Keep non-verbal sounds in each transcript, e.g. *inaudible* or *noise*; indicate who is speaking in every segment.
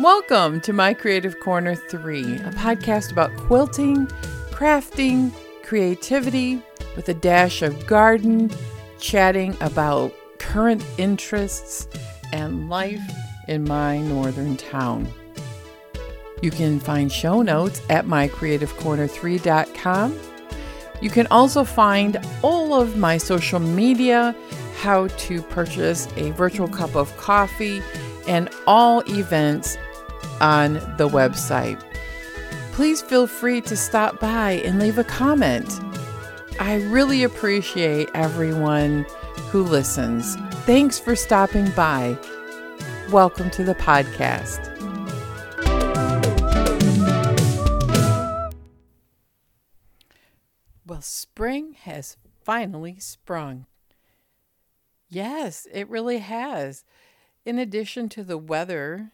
Speaker 1: Welcome to My Creative Corner 3, a podcast about quilting, crafting, creativity, with a dash of garden, chatting about current interests and life in my northern town. You can find show notes at mycreativecorner3.com. You can also find all of my social media, how to purchase a virtual cup of coffee, and all events on the website. Please feel free to stop by and leave a comment. I really appreciate everyone who listens. Thanks for stopping by. Welcome to the podcast. Well, spring has finally sprung. Yes, it really has. In addition to the weather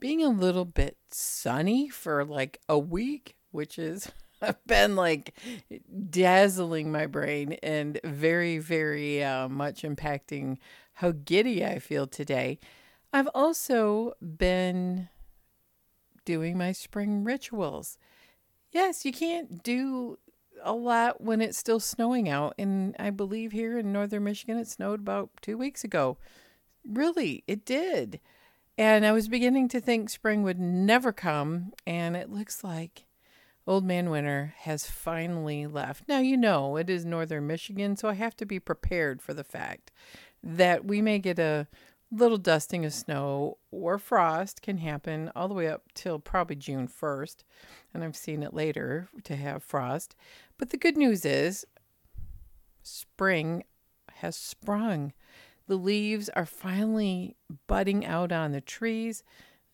Speaker 1: being a little bit sunny for like a week, which has *laughs* been like dazzling my brain and very, very uh, much impacting how giddy I feel today. I've also been doing my spring rituals. Yes, you can't do a lot when it's still snowing out. And I believe here in northern Michigan, it snowed about two weeks ago. Really, it did. And I was beginning to think spring would never come, and it looks like Old Man Winter has finally left. Now, you know, it is northern Michigan, so I have to be prepared for the fact that we may get a little dusting of snow or frost can happen all the way up till probably June 1st. And I've seen it later to have frost. But the good news is spring has sprung. The leaves are finally budding out on the trees.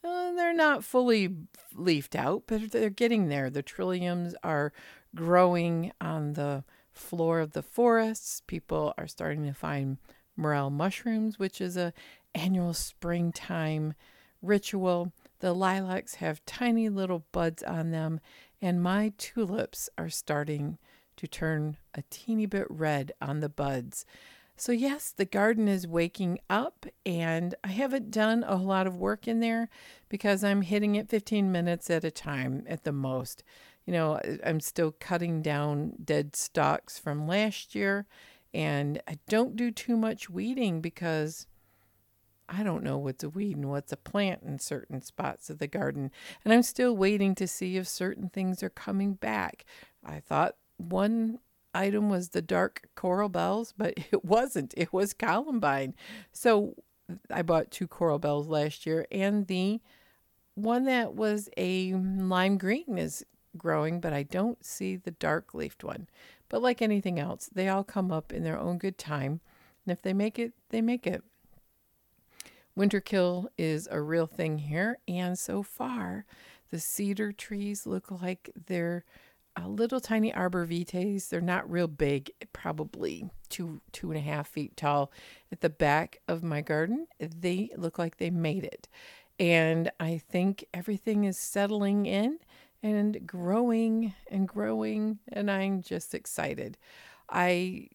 Speaker 1: Uh, they're not fully leafed out, but they're getting there. The trilliums are growing on the floor of the forests. People are starting to find morel mushrooms, which is a annual springtime ritual. The lilacs have tiny little buds on them, and my tulips are starting to turn a teeny bit red on the buds. So, yes, the garden is waking up, and I haven't done a lot of work in there because I'm hitting it 15 minutes at a time at the most. You know, I'm still cutting down dead stalks from last year, and I don't do too much weeding because I don't know what's a weed and what's a plant in certain spots of the garden. And I'm still waiting to see if certain things are coming back. I thought one item was the dark coral bells, but *laughs* it wasn't. It was columbine. So I bought two coral bells last year, and the one that was a lime green is growing, but I don't see the dark leafed one. But like anything else, they all come up in their own good time. And if they make it, they make it. Winter kill is a real thing here, and so far, the cedar trees look like they're little tiny arbor vitaes. They're not real big, probably two two and a half feet tall. At the back of my garden, they look like they made it, and I think everything is settling in and growing and growing, and I'm just excited. I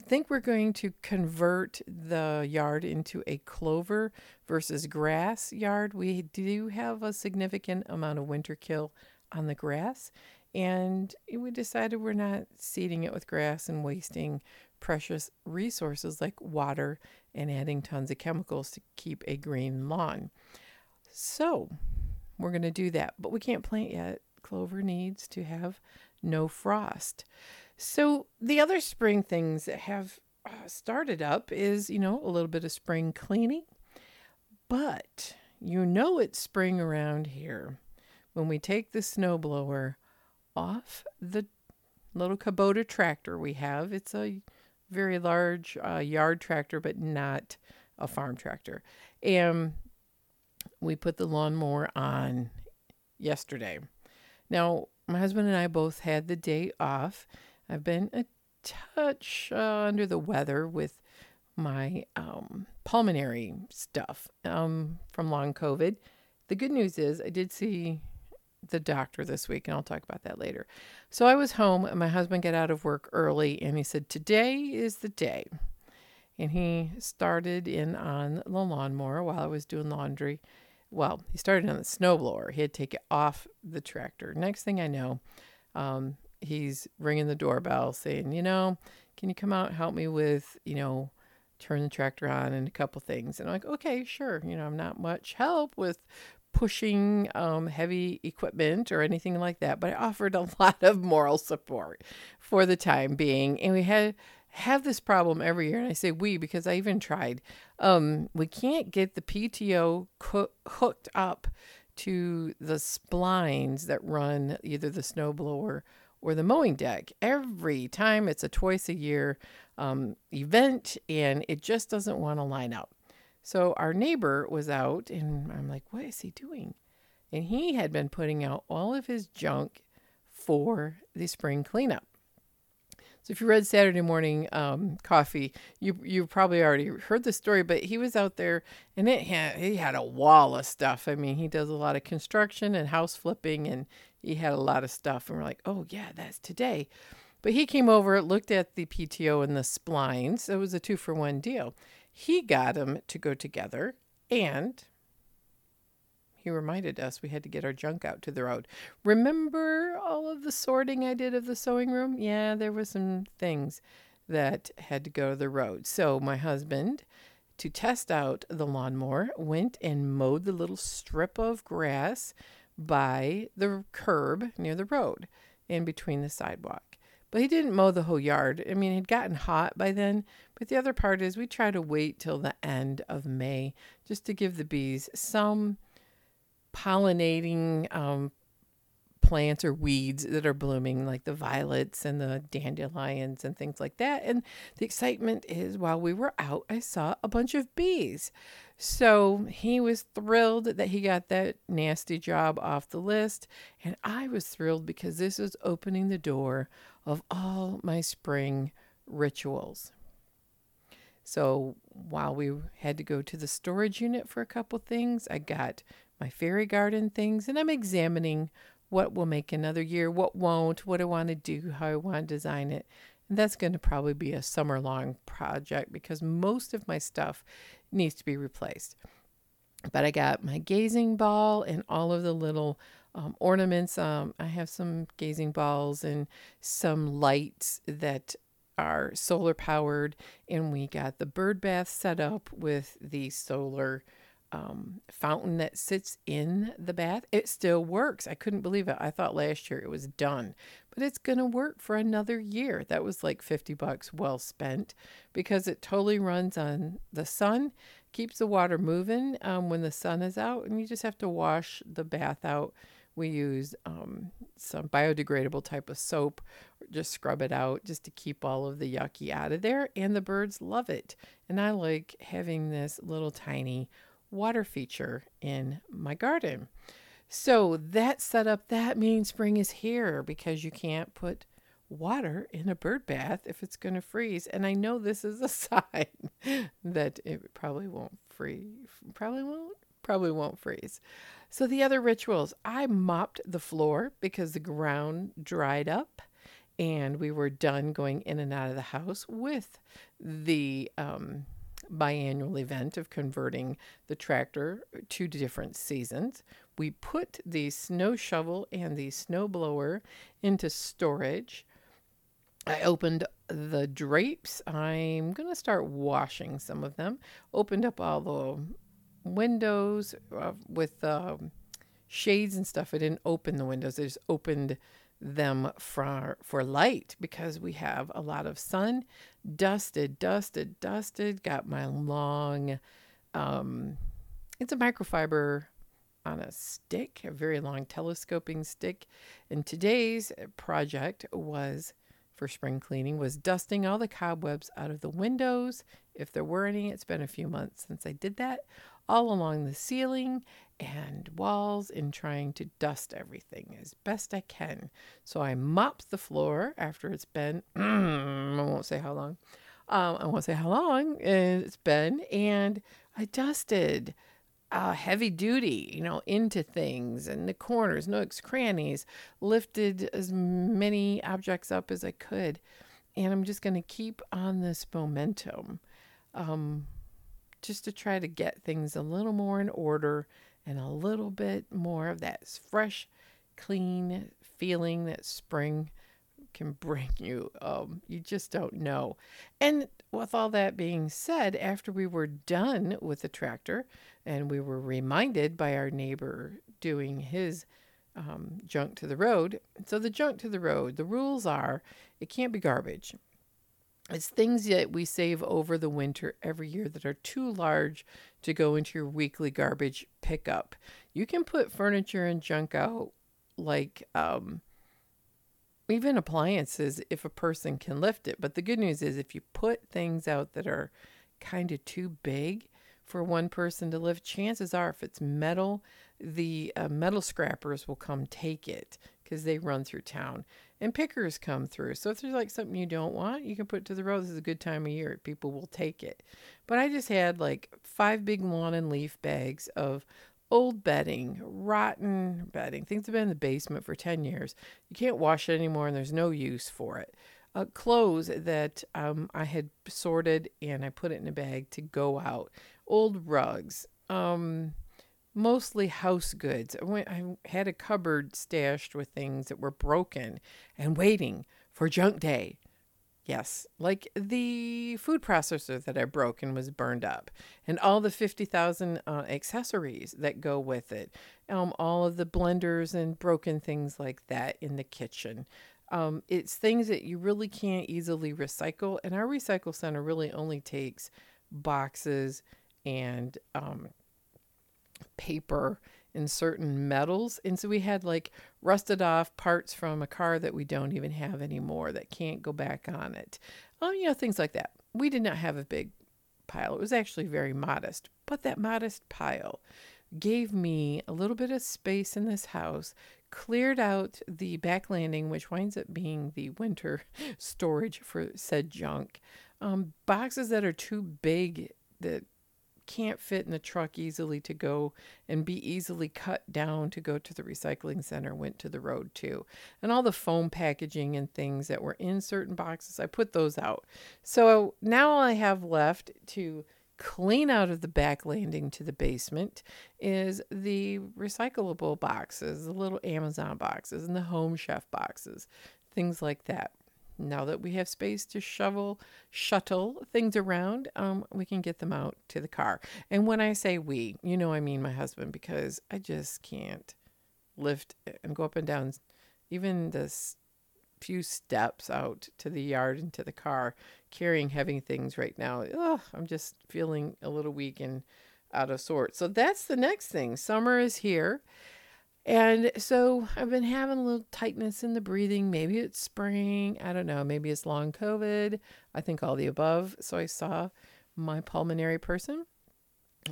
Speaker 1: think we're going to convert the yard into a clover versus grass yard. We do have a significant amount of winter kill on the grass, and we decided we're not seeding it with grass and wasting precious resources like water and adding tons of chemicals to keep a green lawn. So we're going to do that, but we can't plant yet. Clover needs to have no frost. So the other spring things that have uh, started up is, you know, a little bit of spring cleaning, but you know it's spring around here when we take the snowblower off the little Kubota tractor we have. It's a very large uh, yard tractor, but not a farm tractor. And we put the lawnmower on yesterday. Now, my husband and I both had the day off. I've been a touch uh, under the weather with my um, pulmonary stuff um, from long COVID. The good news is I did see the doctor this week, and I'll talk about that later. So I was home, and my husband got out of work early, and he said, Today is the day. And he started in on the lawnmower while I was doing laundry. well, he started on the snowblower. He had to take it off the tractor. Next thing I know, um, he's ringing the doorbell saying, you know, can you come out and help me with, you know, turn the tractor on and a couple things. And I'm like, okay, sure. You know, I'm not much help with pushing um, heavy equipment or anything like that, but I offered a *laughs* lot of moral support for the time being. And we had have this problem every year. And I say we because I even tried. Um, we can't get the PTO co- hooked up to the splines that run either the snowblower or the mowing deck. Every time it's a twice a year um, event and it just doesn't want to line up. So our neighbor was out and I'm like, what is he doing? And he had been putting out all of his junk for the spring cleanup. So if you read Saturday Morning um, Coffee, you you probably already heard the story. But he was out there, and it had he had a wall of stuff. I mean, he does a lot of construction and house flipping, and he had a lot of stuff. And we're like, oh yeah, that's today. But he came over, looked at the PTO and the splines. It was a two for one deal. He got them to go together, and he reminded us we had to get our junk out to the road. Remember all of the sorting I did of the sewing room? Yeah, there were some things that had to go to the road. So my husband, to test out the lawnmower, went and mowed the little strip of grass by the curb near the road in between the sidewalk. But he didn't mow the whole yard. I mean, it had gotten hot by then. But the other part is we try to wait till the end of May just to give the bees some pollinating um, plants or weeds that are blooming, like the violets and the dandelions and things like that. And the excitement is while we were out, I saw a bunch of bees. So he was thrilled that he got that nasty job off the list. And I was thrilled because this was opening the door of all my spring rituals. So while we had to go to the storage unit for a couple things, I got my fairy garden things, and I'm examining what will make another year, what won't, what I want to do, how I want to design it. And that's going to probably be a summer long project because most of my stuff needs to be replaced. But I got my gazing ball and all of the little um, ornaments. Um, I have some gazing balls and some lights that are solar powered. And we got the bird bath set up with the solar um, fountain that sits in the bath. It still works. I couldn't believe it. I thought last year it was done, but it's going to work for another year. That was like 50 bucks well spent because it totally runs on the sun, keeps the water moving um, when the sun is out, and you just have to wash the bath out. We use um, some biodegradable type of soap, just scrub it out just to keep all of the yucky out of there. And the birds love it. And I like having this little tiny water feature in my garden. So that setup, that means spring is here because you can't put water in a bird bath if it's going to freeze. And I know this is a *laughs* sign that it probably won't freeze. Probably won't. Probably won't freeze. So the other rituals, I mopped the floor because the ground dried up and we were done going in and out of the house with the um, biannual event of converting the tractor to different seasons. We put the snow shovel and the snow blower into storage. I opened the drapes. I'm going to start washing some of them. Opened up all the windows uh, with uh, shades and stuff. I didn't open the windows, I just opened them for for light because we have a lot of sun. Dusted dusted dusted. Got my long um it's a microfiber on a stick a very long telescoping stick. And today's project was for spring cleaning was dusting all the cobwebs out of the windows. If there were any it's been a few months since i did that all along the ceiling and walls and trying to dust everything as best I can. So I mopped the floor after it's been, *clears throat* I won't say how long. Um, I won't say how long it's been. And I dusted uh, heavy duty, you know, into things and the corners, nooks, crannies, lifted as many objects up as I could. And I'm just going to keep on this momentum um, just to try to get things a little more in order and a little bit more of that fresh, clean feeling that spring can bring you. Um, you just don't know. And with all that being said, after we were done with the tractor and we were reminded by our neighbor doing his um, junk to the road. So, the junk to the road, the rules are it can't be garbage. It's things that we save over the winter every year that are too large to go into your weekly garbage pickup. You can put furniture and junk out like um, even appliances if a person can lift it. But the good news is if you put things out that are kind of too big for one person to lift, chances are if it's metal, the uh, metal scrappers will come take it because they run through town and pickers come through. So if there's like something you don't want, you can put it to the road. This is a good time of year. People will take it. But I just had like five big lawn and leaf bags of old bedding, rotten bedding. Things have been in the basement for 10 years. You can't wash it anymore and there's no use for it. Uh, clothes that um, I had sorted and I put it in a bag to go out. Old rugs. Um, mostly house goods. I, went, I had a cupboard stashed with things that were broken and waiting for junk day. Yes, like the food processor that I broke and was burned up, and all the 50,000 uh, accessories that go with it, um, all of the blenders and broken things like that in the kitchen. Um, it's things that you really can't easily recycle, and our recycle center really only takes boxes and um, paper and certain metals. And so we had like rusted off parts from a car that we don't even have anymore that can't go back on it. Um, you know, things like that. We did not have a big pile. It was actually very modest, but that modest pile gave me a little bit of space in this house, cleared out the back landing, which winds up being the winter *laughs* storage for said junk. Um, boxes that are too big that can't fit in the truck easily to go and be easily cut down to go to the recycling center went to the road too. And all the foam packaging and things that were in certain boxes, I put those out. So now all I have left to clean out of the back landing to the basement is the recyclable boxes, the little Amazon boxes and the Home Chef boxes, things like that now that we have space to shovel, shuttle things around, um, we can get them out to the car. And when I say we, you know, I mean my husband, because I just can't lift and go up and down even this few steps out to the yard and to the car carrying heavy things right now. Ugh, I'm just feeling a little weak and out of sorts. So that's the next thing. Summer is here. And so I've been having a little tightness in the breathing. Maybe it's spring. I don't know. Maybe it's long COVID. I think all the above. So I saw my pulmonary person,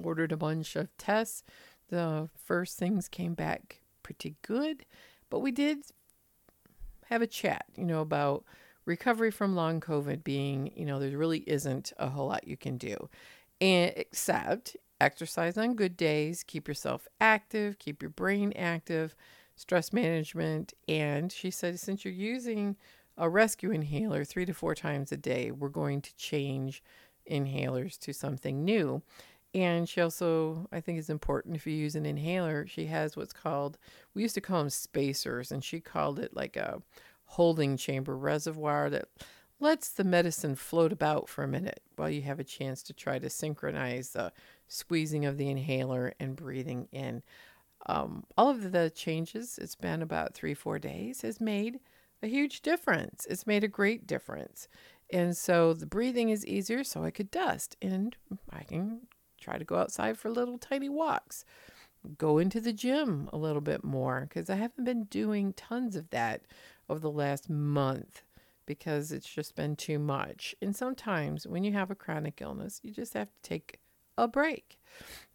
Speaker 1: ordered a bunch of tests. The first things came back pretty good, but we did have a chat, you know, about recovery from long COVID being, you know, there really isn't a whole lot you can do. And except exercise on good days, keep yourself active, keep your brain active, stress management. And she said, since you're using a rescue inhaler three to four times a day, we're going to change inhalers to something new. And she also, I think, is important if you use an inhaler. She has what's called, we used to call them spacers, and she called it like a holding chamber reservoir that lets the medicine float about for a minute while you have a chance to try to synchronize the squeezing of the inhaler and breathing in. Um, all of the changes, it's been about three, four days, has made a huge difference. It's made a great difference. And so the breathing is easier, so I could dust and I can try to go outside for little tiny walks. Go into the gym a little bit more because I haven't been doing tons of that over the last month because it's just been too much. And sometimes when you have a chronic illness, you just have to take a break.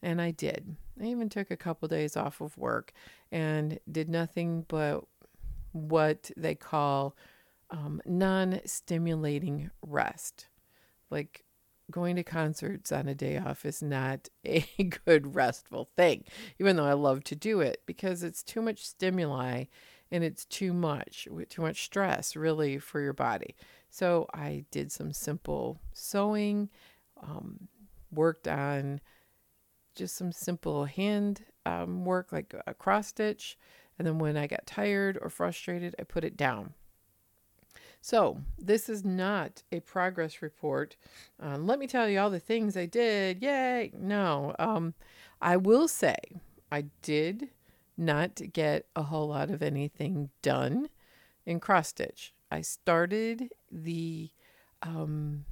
Speaker 1: And I did. I even took a couple days off of work and did nothing but what they call um, non stimulating rest. Like going to concerts on a day off is not *laughs* a good restful thing, even though I love to do it because it's too much stimuli and it's too much, too much stress really for your body. So I did some simple sewing, um, worked on just some simple hand um, work, like a cross stitch. And then when I got tired or frustrated, I put it down. So, this is not a progress report. Um, let me tell you all the things I did. Yay! No. Um, I will say I did not get a whole lot of anything done in cross stitch. I started the, um,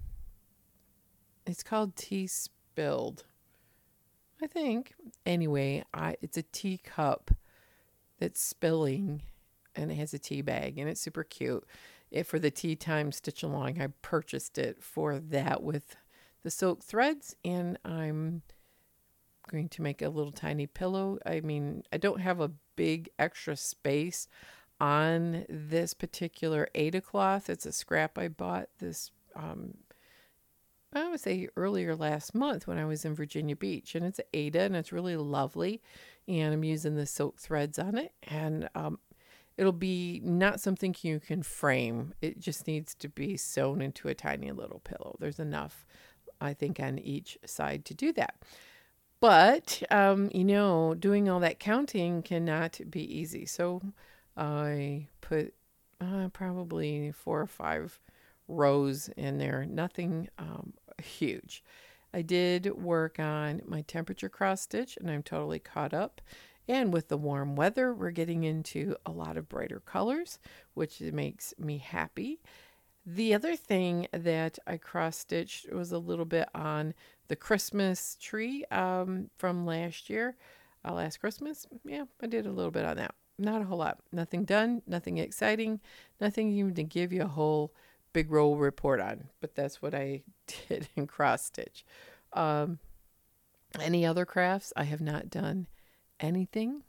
Speaker 1: it's called tea spilled. I think. Anyway, I it's a teacup that's spilling and it has a tea bag and it's super cute. It, for the tea time stitch along, I purchased it for that with the silk threads and I'm going to make a little tiny pillow. I mean, I don't have a big extra space on this particular Aida cloth. It's a scrap I bought this um, I would say earlier last month when I was in Virginia Beach, and it's Aida, and it's really lovely, and I'm using the silk threads on it, and um, it'll be not something you can frame. It just needs to be sewn into a tiny little pillow. There's enough, I think, on each side to do that. But um, you know, doing all that counting cannot be easy. So I put uh, probably four or five rows in there. Nothing um, huge. I did work on my temperature cross stitch and I'm totally caught up. And with the warm weather, we're getting into a lot of brighter colors, which makes me happy. The other thing that I cross stitched was a little bit on the Christmas tree um, from last year, uh, last Christmas. Yeah, I did a little bit on that. Not a whole lot. Nothing done, nothing exciting, nothing even to give you a whole big roll report on, but that's what I *laughs* did in cross stitch. Um, any other crafts? I have not done anything.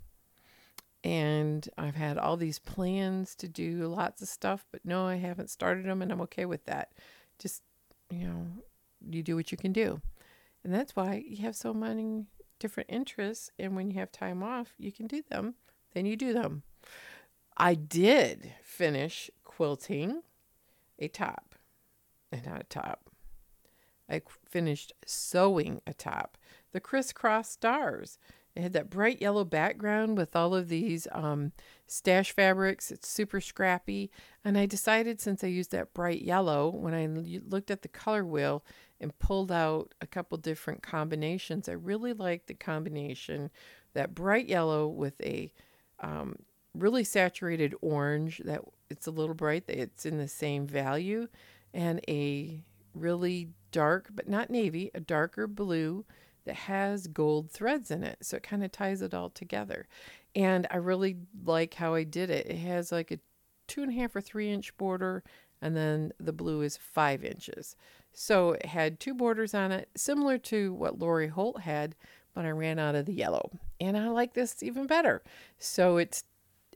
Speaker 1: And I've had all these plans to do lots of stuff, but no, I haven't started them, and I'm okay with that. Just, you know, you do what you can do. And that's why you have so many different interests. And when you have time off, you can do them, then you do them. I did finish quilting a top and not a top. I finished sewing a top, the crisscross stars. It had that bright yellow background with all of these um, stash fabrics. It's super scrappy. And I decided since I used that bright yellow, when I looked at the color wheel and pulled out a couple different combinations, I really liked the combination that bright yellow with a um, really saturated orange that it's a little bright it's in the same value and a really dark but not navy a darker blue that has gold threads in it. So it kind of ties it all together. And i really like how i did it. It has like a two and a half or three inch border and then the blue is five inches so it had two borders on it similar to what lori holt had but i ran out of the yellow and i like this even better so it's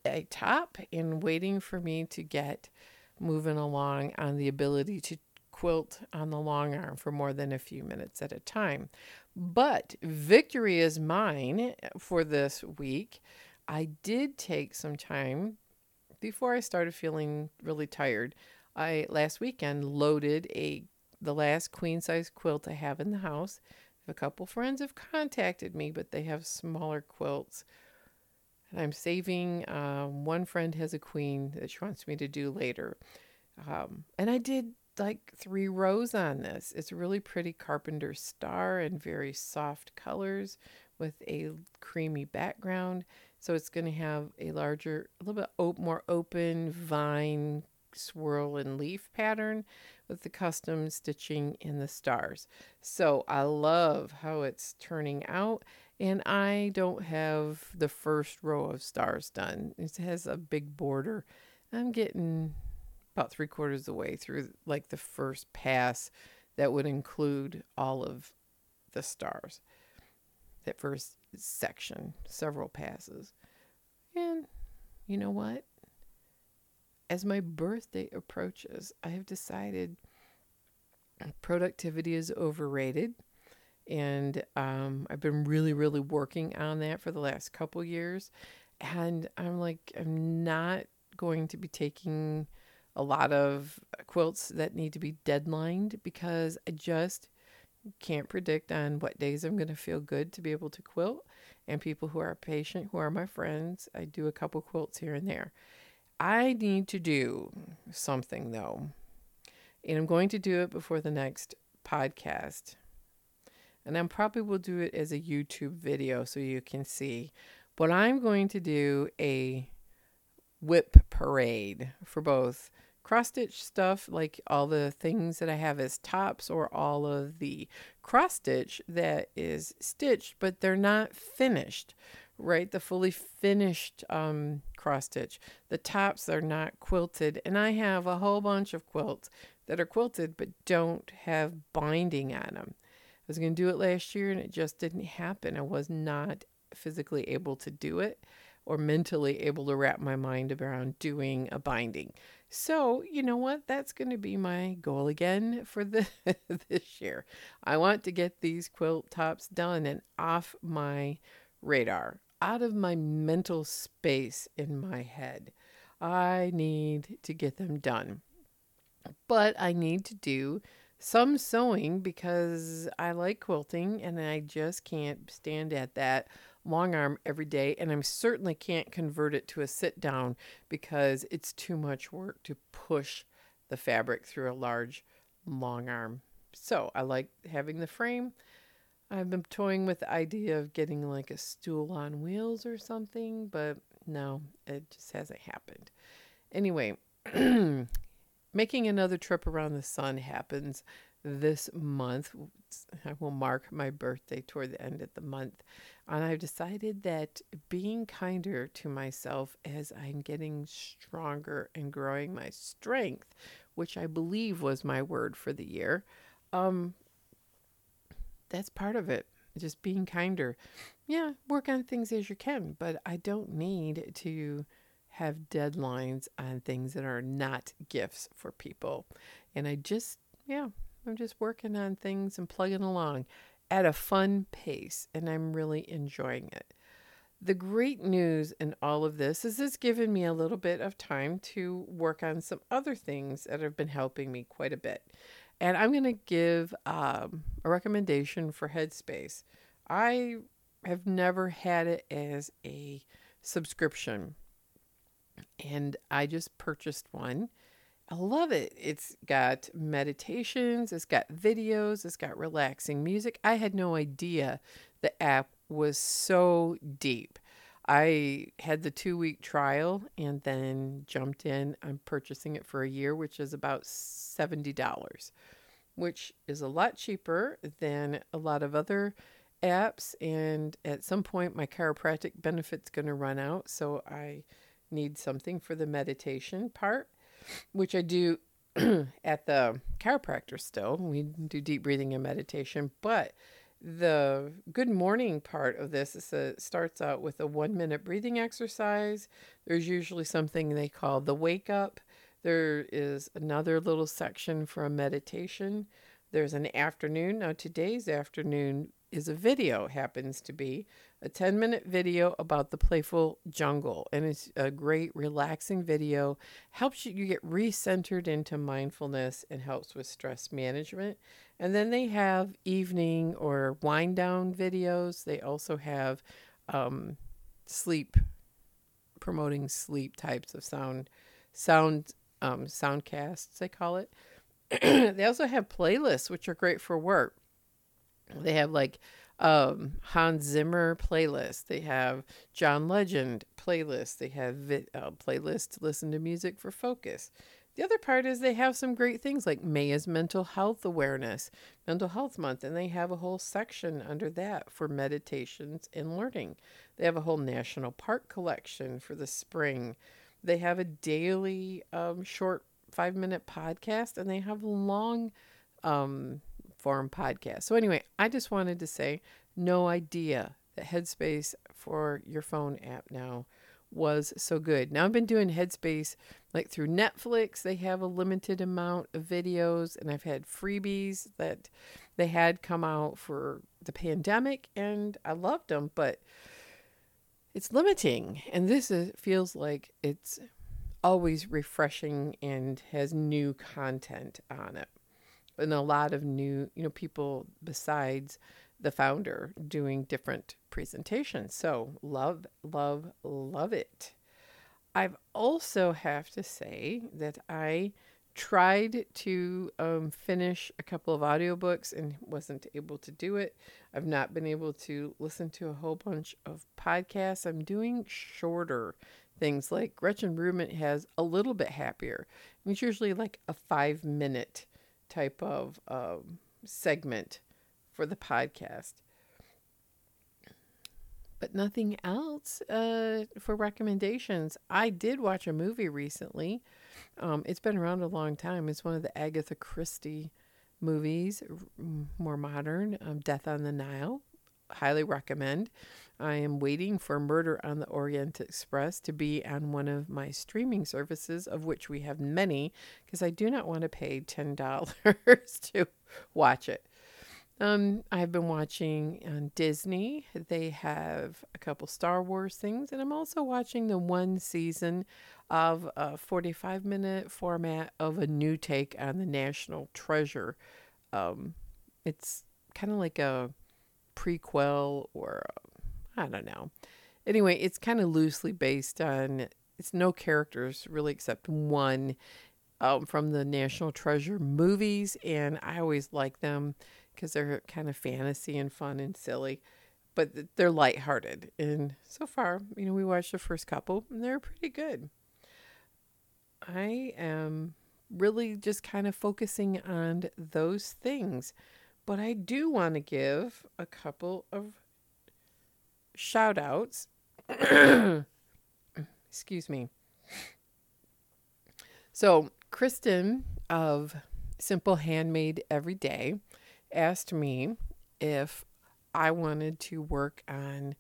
Speaker 1: a top and waiting for me to get moving along on the ability to quilt on the long arm for more than a few minutes at a time. But victory is mine for this week. I did take some time before I started feeling really tired. I last weekend loaded a the last queen size quilt I have in the house. A couple friends have contacted me, but they have smaller quilts and I'm saving. Uh, one friend has a queen that she wants me to do later. Um, and I did like three rows on this. It's a really pretty carpenter star and very soft colors with a creamy background. So it's going to have a larger, a little bit op- more open vine swirl and leaf pattern with the custom stitching in the stars. So I love how it's turning out and I don't have the first row of stars done. It has a big border. I'm getting about three quarters of the way through like the first pass that would include all of the stars. That first section, several passes. And you know what? As my birthday approaches, I have decided productivity is overrated and um, I've been really, really working on that for the last couple years. And I'm like, I'm not going to be taking a lot of quilts that need to be deadlined because I just can't predict on what days I'm going to feel good to be able to quilt. and people who are patient, who are my friends. I do a couple quilts here and there. I need to do something though, and I'm going to do it before the next podcast. And I probably will do it as a YouTube video so you can see. But I'm going to do a WIP parade for both cross stitch stuff, like all the things that I have as tops, or all of the cross stitch that is stitched, but they're not finished, right? The fully finished um, cross stitch. The tops are not quilted, and I have a whole bunch of quilts that are quilted but don't have binding on them. I was going to do it last year and it just didn't happen. I was not physically able to do it or mentally able to wrap my mind around doing a binding. So, you know what? That's going to be my goal again for the *laughs* this year. I want to get these quilt tops done and off my radar, out of my mental space in my head. I need to get them done. But I need to do some sewing because I like quilting and I just can't stand at that long arm every day, and I certainly can't convert it to a sit down because it's too much work to push the fabric through a large long arm. So I like having the frame. I've been toying with the idea of getting like a stool on wheels or something, but no, it just hasn't happened. Anyway, *clears throat* making another trip around the sun happens this month. I will mark my birthday toward the end of the month. And I've decided that being kinder to myself as I'm getting stronger and growing my strength, which I believe was my word for the year, um, that's part of it. Just being kinder. Yeah, work on things as you can, but I don't need to have deadlines on things that are not gifts for people. And I just, yeah, I'm just working on things and plugging along at a fun pace, and I'm really enjoying it. The great news in all of this is it's given me a little bit of time to work on some other things that have been helping me quite a bit. And I'm going to give um, a recommendation for Headspace. I have never had it as a subscription, and I just purchased one I love it. It's got meditations, it's got videos, it's got relaxing music. I had no idea the app was so deep. I had the two week trial and then jumped in. I'm purchasing it for a year, which is about $70, which is a lot cheaper than a lot of other apps. And at some point, my chiropractic benefit's going to run out. So I need something for the meditation part which I do *clears throat* at the chiropractor still. We do deep breathing and meditation, but the good morning part of this is a, starts out with a one minute breathing exercise. There's usually something they call the wake up. There is another little section for a meditation. There's an afternoon. Now, today's afternoon is a video, happens to be a 10 minute video about the playful jungle. And it's a great, relaxing video, helps you, you get recentered into mindfulness and helps with stress management. And then they have evening or wind down videos. They also have um, sleep, promoting sleep types of sound, sound, um, soundcasts, they call it. *clears throat* they also have playlists, which are great for work. They have like um, Hans Zimmer playlist. They have John Legend playlist. They have vi- uh, playlist to listen to music for focus. The other part is they have some great things like May is Mental Health Awareness, Mental Health Month, and they have a whole section under that for meditations and learning. They have a whole national park collection for the spring. They have a daily um, short five minute podcast, and they have long um, form podcast. So, anyway, I just wanted to say no idea that Headspace for your phone app now was so good. Now, I've been doing Headspace like through Netflix. They have a limited amount of videos, and I've had freebies that they had come out for the pandemic, and I loved them, but it's limiting. And this is, feels like it's always refreshing and has new content on it and a lot of new, you know, people besides the founder doing different presentations. So, love, love, love it. I've also have to say that I tried to um, finish a couple of audiobooks and wasn't able to do it. I've not been able to listen to a whole bunch of podcasts. I'm doing shorter things like Gretchen Rubin has a little bit happier. It's usually like a five minute type of um, segment for the podcast. But nothing else uh, for recommendations. I did watch a movie recently. Um, it's been around a long time. It's one of the Agatha Christie movies, more modern, um, Death on the Nile. Highly recommend. I am waiting for Murder on the Orient Express to be on one of my streaming services, of which we have many, because I do not want to pay $10 *laughs* to watch it. Um, I've been watching on Disney. They have a couple Star Wars things, and I'm also watching the one season of a 45 minute format of a new take on the National Treasure. Um, it's kind of like a prequel or I don't know. Anyway, it's kind of loosely based on, it's no characters really except one um, from the National Treasure movies. And I always like them because they're kind of fantasy and fun and silly, but they're lighthearted. And so far, you know, we watched the first couple and they're pretty good. I am really just kind of focusing on those things. But I do want to give a couple of shout outs. *coughs* Excuse me. So, Kristen of Simple Handmade Every Day asked me if I wanted to work on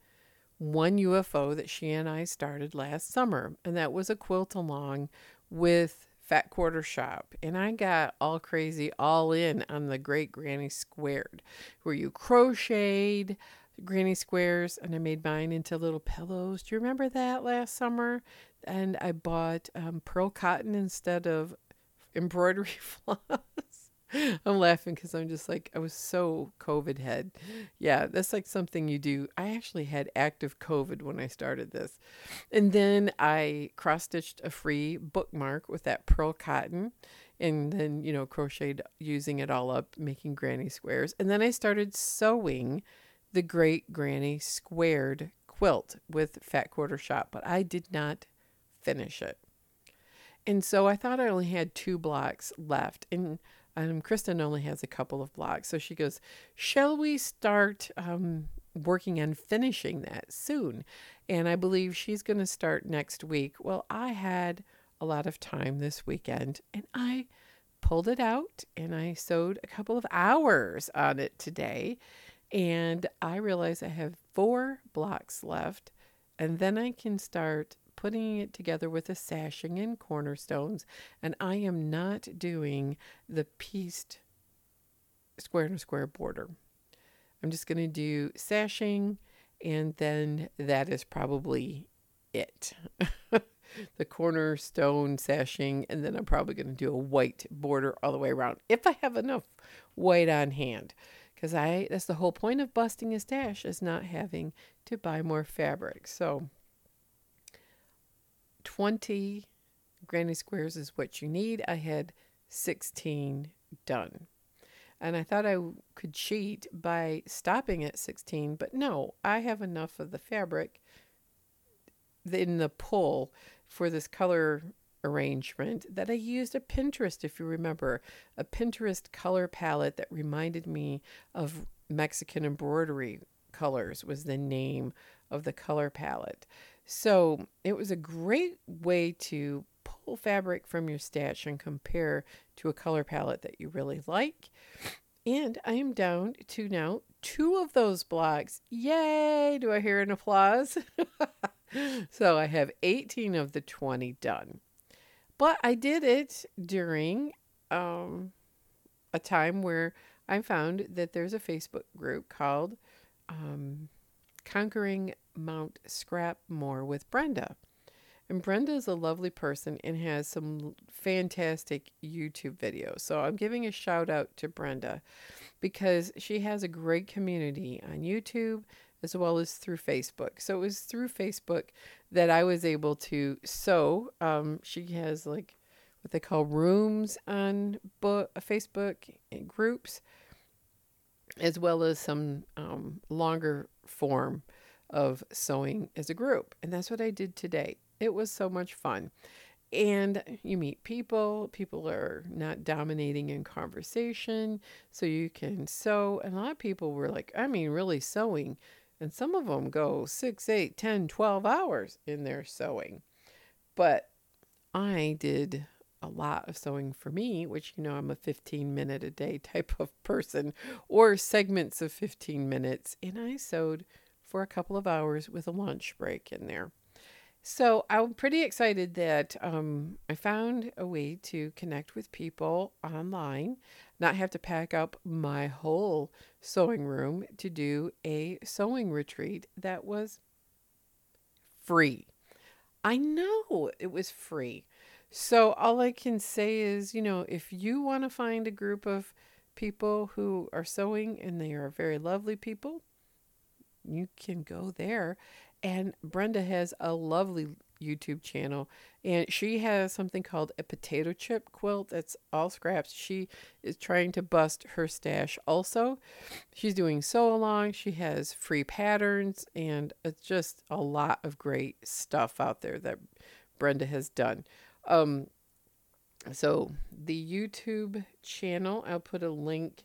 Speaker 1: one UFO that she and I started last summer, and that was a quilt along with Fat Quarter Shop, and I got all crazy, all in on the Great Granny Squared, where you crocheted granny squares and I made mine into little pillows. Do you remember that last summer? And I bought um, pearl cotton instead of embroidery *laughs* floss. I'm laughing because I'm just like, I was so COVID head. Yeah, that's like something you do. I actually had active COVID when I started this. And then I cross stitched a free bookmark with that pearl cotton and then, you know, crocheted using it all up, making granny squares. And then I started sewing the Great Granny Squared quilt with Fat Quarter Shop, but I did not finish it. And so I thought I only had two blocks left. And Kristen only has a couple of blocks. So she goes, Shall we start um, working on finishing that soon? And I believe she's going to start next week. Well, I had a lot of time this weekend and I pulled it out and I sewed a couple of hours on it today. And I realize I have four blocks left, and then I can start putting it together with the sashing and cornerstones. And I am not doing the pieced square and square border. I'm just going to do sashing, and then that is probably it. *laughs* the cornerstone sashing, and then I'm probably going to do a white border all the way around if I have enough white on hand because I that's the whole point of busting a stash is not having to buy more fabric. So 20 granny squares is what you need. I had 16 done. And I thought I could cheat by stopping at 16, but no, I have enough of the fabric in the pull for this color arrangement that I used a Pinterest, if you remember, a Pinterest color palette that reminded me of Mexican embroidery colors was the name of the color palette. So it was a great way to pull fabric from your stash and compare to a color palette that you really like. And I am down to now two of those blocks. Yay! Do I hear an applause? *laughs* so I have 18 of the 20 done. But I did it during um, a time where I found that there's a Facebook group called um, Conquering Mount Scrapmore with Brenda. And Brenda is a lovely person and has some fantastic YouTube videos. So I'm giving a shout out to Brenda because she has a great community on YouTube as well as through Facebook. So it was through Facebook that I was able to sew. Um, she has like what they call rooms on book, Facebook groups, as well as some um, longer form of sewing as a group. And that's what I did today. It was so much fun. And you meet people, people are not dominating in conversation, so you can sew. And a lot of people were like, I mean, really sewing. And some of them go six, eight, ten, twelve hours in their sewing. But I did a lot of sewing for me, which, you know, I'm a 15 minute a day type of person, or segments of 15 minutes. And I sewed for a couple of hours with a lunch break in there. So I'm pretty excited that um, I found a way to connect with people online, not have to pack up my whole sewing room to do a sewing retreat that was free. I know it was free. So all I can say is, you know, if you want to find a group of people who are sewing and they are very lovely people, you can go there. And Brenda has a lovely YouTube channel, and she has something called a potato chip quilt that's all scraps. She is trying to bust her stash also. She's doing sew along, she has free patterns, and it's just a lot of great stuff out there that Brenda has done. Um, so the YouTube channel, I'll put a link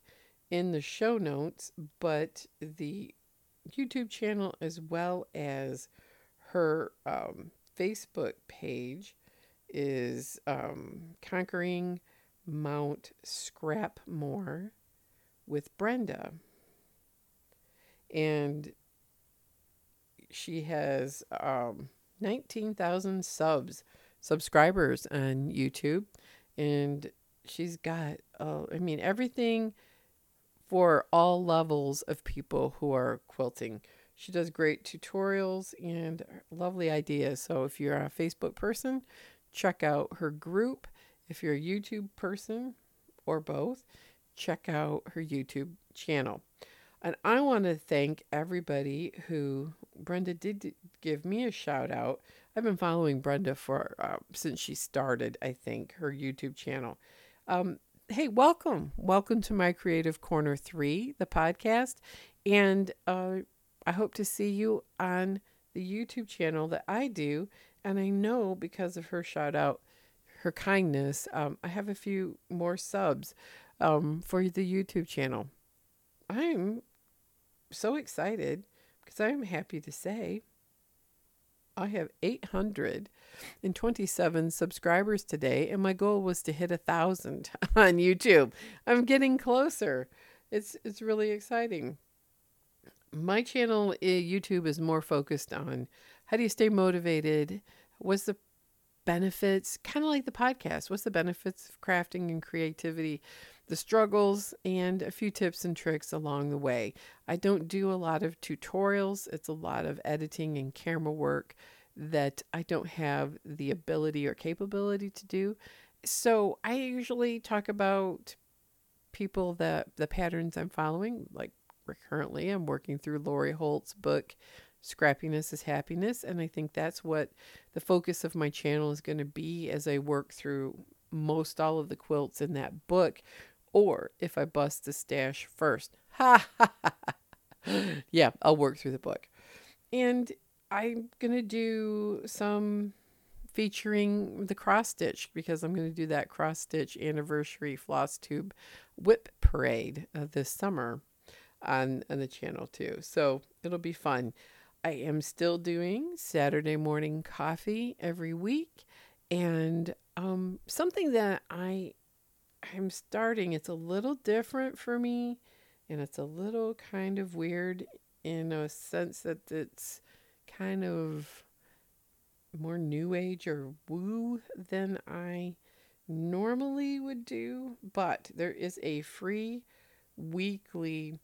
Speaker 1: in the show notes, but the YouTube channel as well as her um, Facebook page is um, Conquering Mount Scrapmore with Brenda. And she has um, 19,000 subs subscribers on YouTube, and she's got, uh, I mean, everything for all levels of people who are quilting. She does great tutorials and lovely ideas. So if you're a Facebook person, check out her group. If you're a YouTube person or both, check out her YouTube channel. And I want to thank everybody who Brenda did give me a shout out I've been following Brenda for uh, since she started, I think, her YouTube channel. Um, hey, welcome. Welcome to my Creative Corner 3, the podcast. And uh, I hope to see you on the YouTube channel that I do. And I know because of her shout out, her kindness, um, I have a few more subs um, for the YouTube channel. I'm so excited because I'm happy to say I have 827 subscribers today, and my goal was to hit a thousand *laughs* on YouTube. I'm getting closer. It's it's really exciting. My channel eh, YouTube is more focused on how do you stay motivated? What's the benefits? Kind of like the podcast. What's the benefits of crafting and creativity? The struggles and a few tips and tricks along the way. I don't do a lot of tutorials. It's a lot of editing and camera work that I don't have the ability or capability to do. So I usually talk about people that the patterns I'm following. Like currently, I'm working through Lori Holt's book, Scrappiness is Happiness. And I think that's what the focus of my channel is going to be as I work through most all of the quilts in that book. Or if I bust the stash first. Ha ha ha. Yeah, I'll work through the book. And I'm going to do some featuring the cross stitch because I'm going to do that cross stitch anniversary floss tube WIP parade uh, this summer on, on the channel too. So it'll be fun. I am still doing Saturday morning coffee every week and um, something that I I'm starting it's a little different for me and it's a little kind of weird in a sense that it's kind of more new age or woo than I normally would do, but there is a free weekly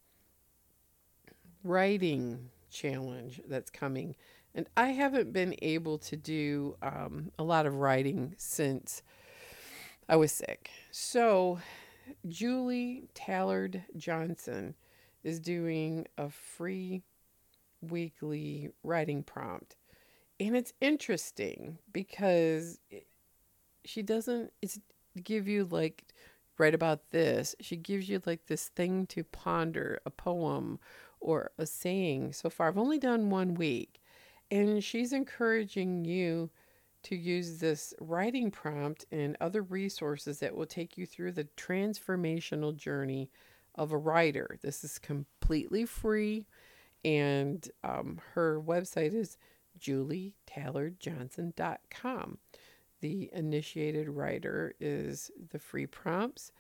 Speaker 1: writing challenge that's coming. And I haven't been able to do um, a lot of writing since I was sick. So, Julie Tallard Johnson is doing a free weekly writing prompt. And it's interesting because she doesn't it's give you like write about this. She gives you like this thing to ponder, a poem or a saying. So far, I've only done one week, and she's encouraging you to use this writing prompt and other resources that will take you through the transformational journey of a writer. This is completely free, and um, her website is julietallardjohnson.com. The initiated writer is the free prompts.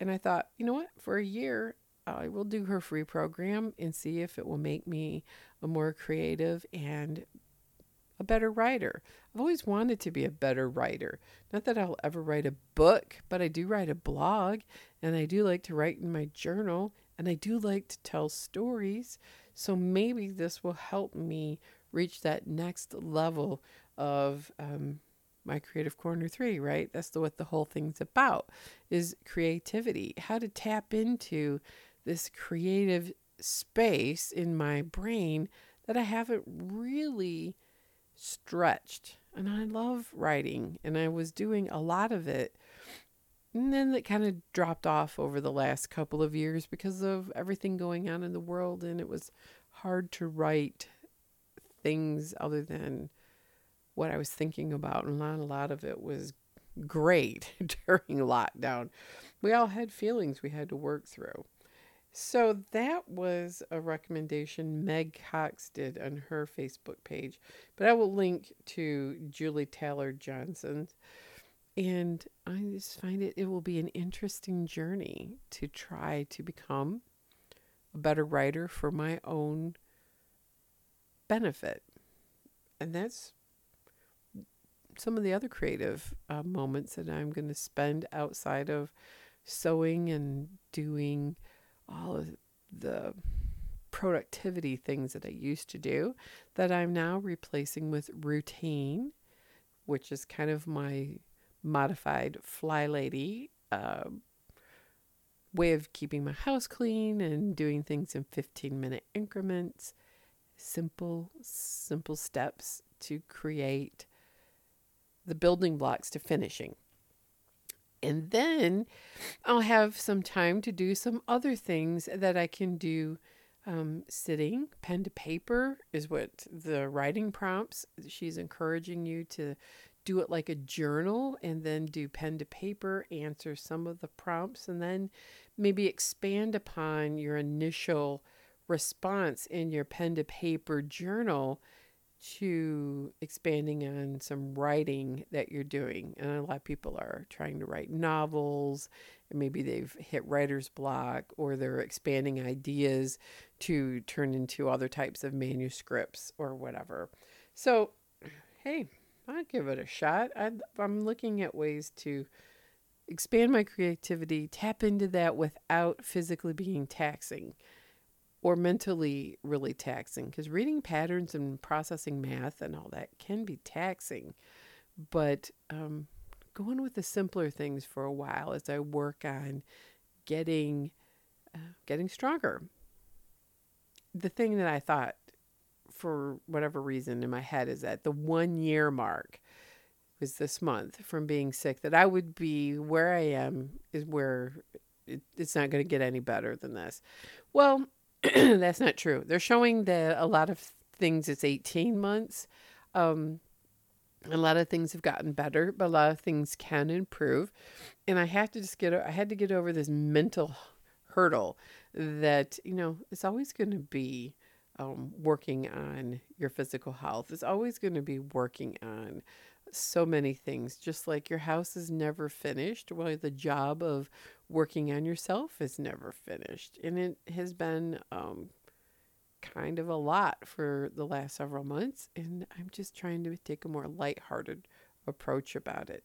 Speaker 1: And I thought, you know what? For a year, I will do her free program and see if it will make me a more creative and a better writer. I've always wanted to be a better writer. Not that I'll ever write a book, but I do write a blog and I do like to write in my journal and I do like to tell stories. So maybe this will help me reach that next level of um, my creative corner 3 right that's the, what the whole thing's about is creativity how to tap into this creative space in my brain that i haven't really stretched and i love writing and i was doing a lot of it and then it kind of dropped off over the last couple of years because of everything going on in the world and it was hard to write things other than what I was thinking about, and not a lot of it was great *laughs* during lockdown. We all had feelings we had to work through. So that was a recommendation Meg Cox did on her Facebook page. But I will link to Julie Tallard Johnson's. And I just find it it will be an interesting journey to try to become a better writer for my own benefit. And that's some of the other creative uh, moments that I'm going to spend outside of sewing and doing all of the productivity things that I used to do that I'm now replacing with routine, which is kind of my modified FlyLady uh, way of keeping my house clean and doing things in 15 minute increments. Simple, simple steps to create the building blocks to finishing. And then I'll have some time to do some other things that I can do um, sitting. Pen to paper is what the writing prompts. She's encouraging you to do it like a journal and then do pen to paper, answer some of the prompts, and then maybe expand upon your initial response in your pen to paper journal to expanding on some writing that you're doing. And a lot of people are trying to write novels, and maybe they've hit writer's block, or they're expanding ideas to turn into other types of manuscripts or whatever. So, hey, I'd give it a shot. i I'm looking at ways to expand my creativity, tap into that without physically being taxing or mentally really taxing because reading patterns and processing math and all that can be taxing. But um, going with the simpler things for a while as I work on getting uh, getting stronger. The thing that I thought for whatever reason in my head is that the one year mark was this month from being sick that I would be where I am is where it, it's not going to get any better than this. Well, *clears throat* that's not true. They're showing that a lot of things it's 18 months. Um, a lot of things have gotten better, but a lot of things can improve. And I have to just get, I had to get over this mental hurdle that, you know, it's always going to be um, working on your physical health. It's always going to be working on so many things. Just like your house is never finished, well, the job of working on yourself is never finished. And it has been um, kind of a lot for the last several months. And I'm just trying to take a more lighthearted approach about it.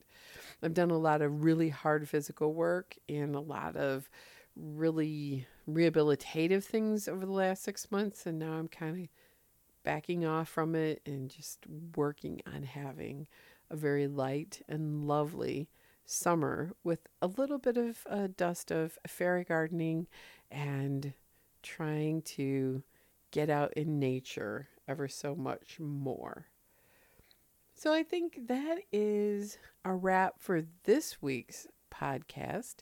Speaker 1: I've done a lot of really hard physical work and a lot of really rehabilitative things over the last six months. And now I'm kind of backing off from it and just working on having a very light and lovely summer with a little bit of a dust of fairy gardening and trying to get out in nature ever so much more. So I think that is a wrap for this week's podcast.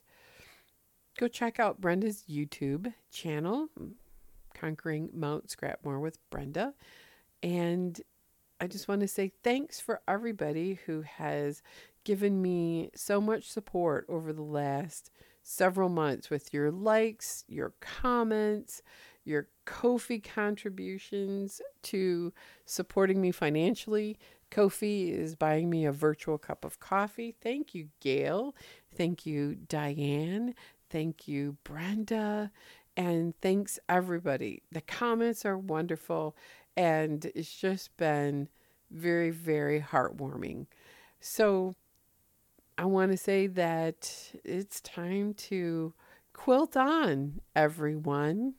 Speaker 1: Go check out Brenda's YouTube channel, Conquering Mount Scrapmore with Brenda. And I just want to say thanks for everybody who has given me so much support over the last several months with your likes, your comments, your Ko-fi contributions to supporting me financially. Ko-fi is buying me a virtual cup of coffee. Thank you, Gail. Thank you, Diane. Thank you, Brenda. And thanks, everybody. The comments are wonderful. And it's just been very, very heartwarming. So I want to say that it's time to quilt on, everyone.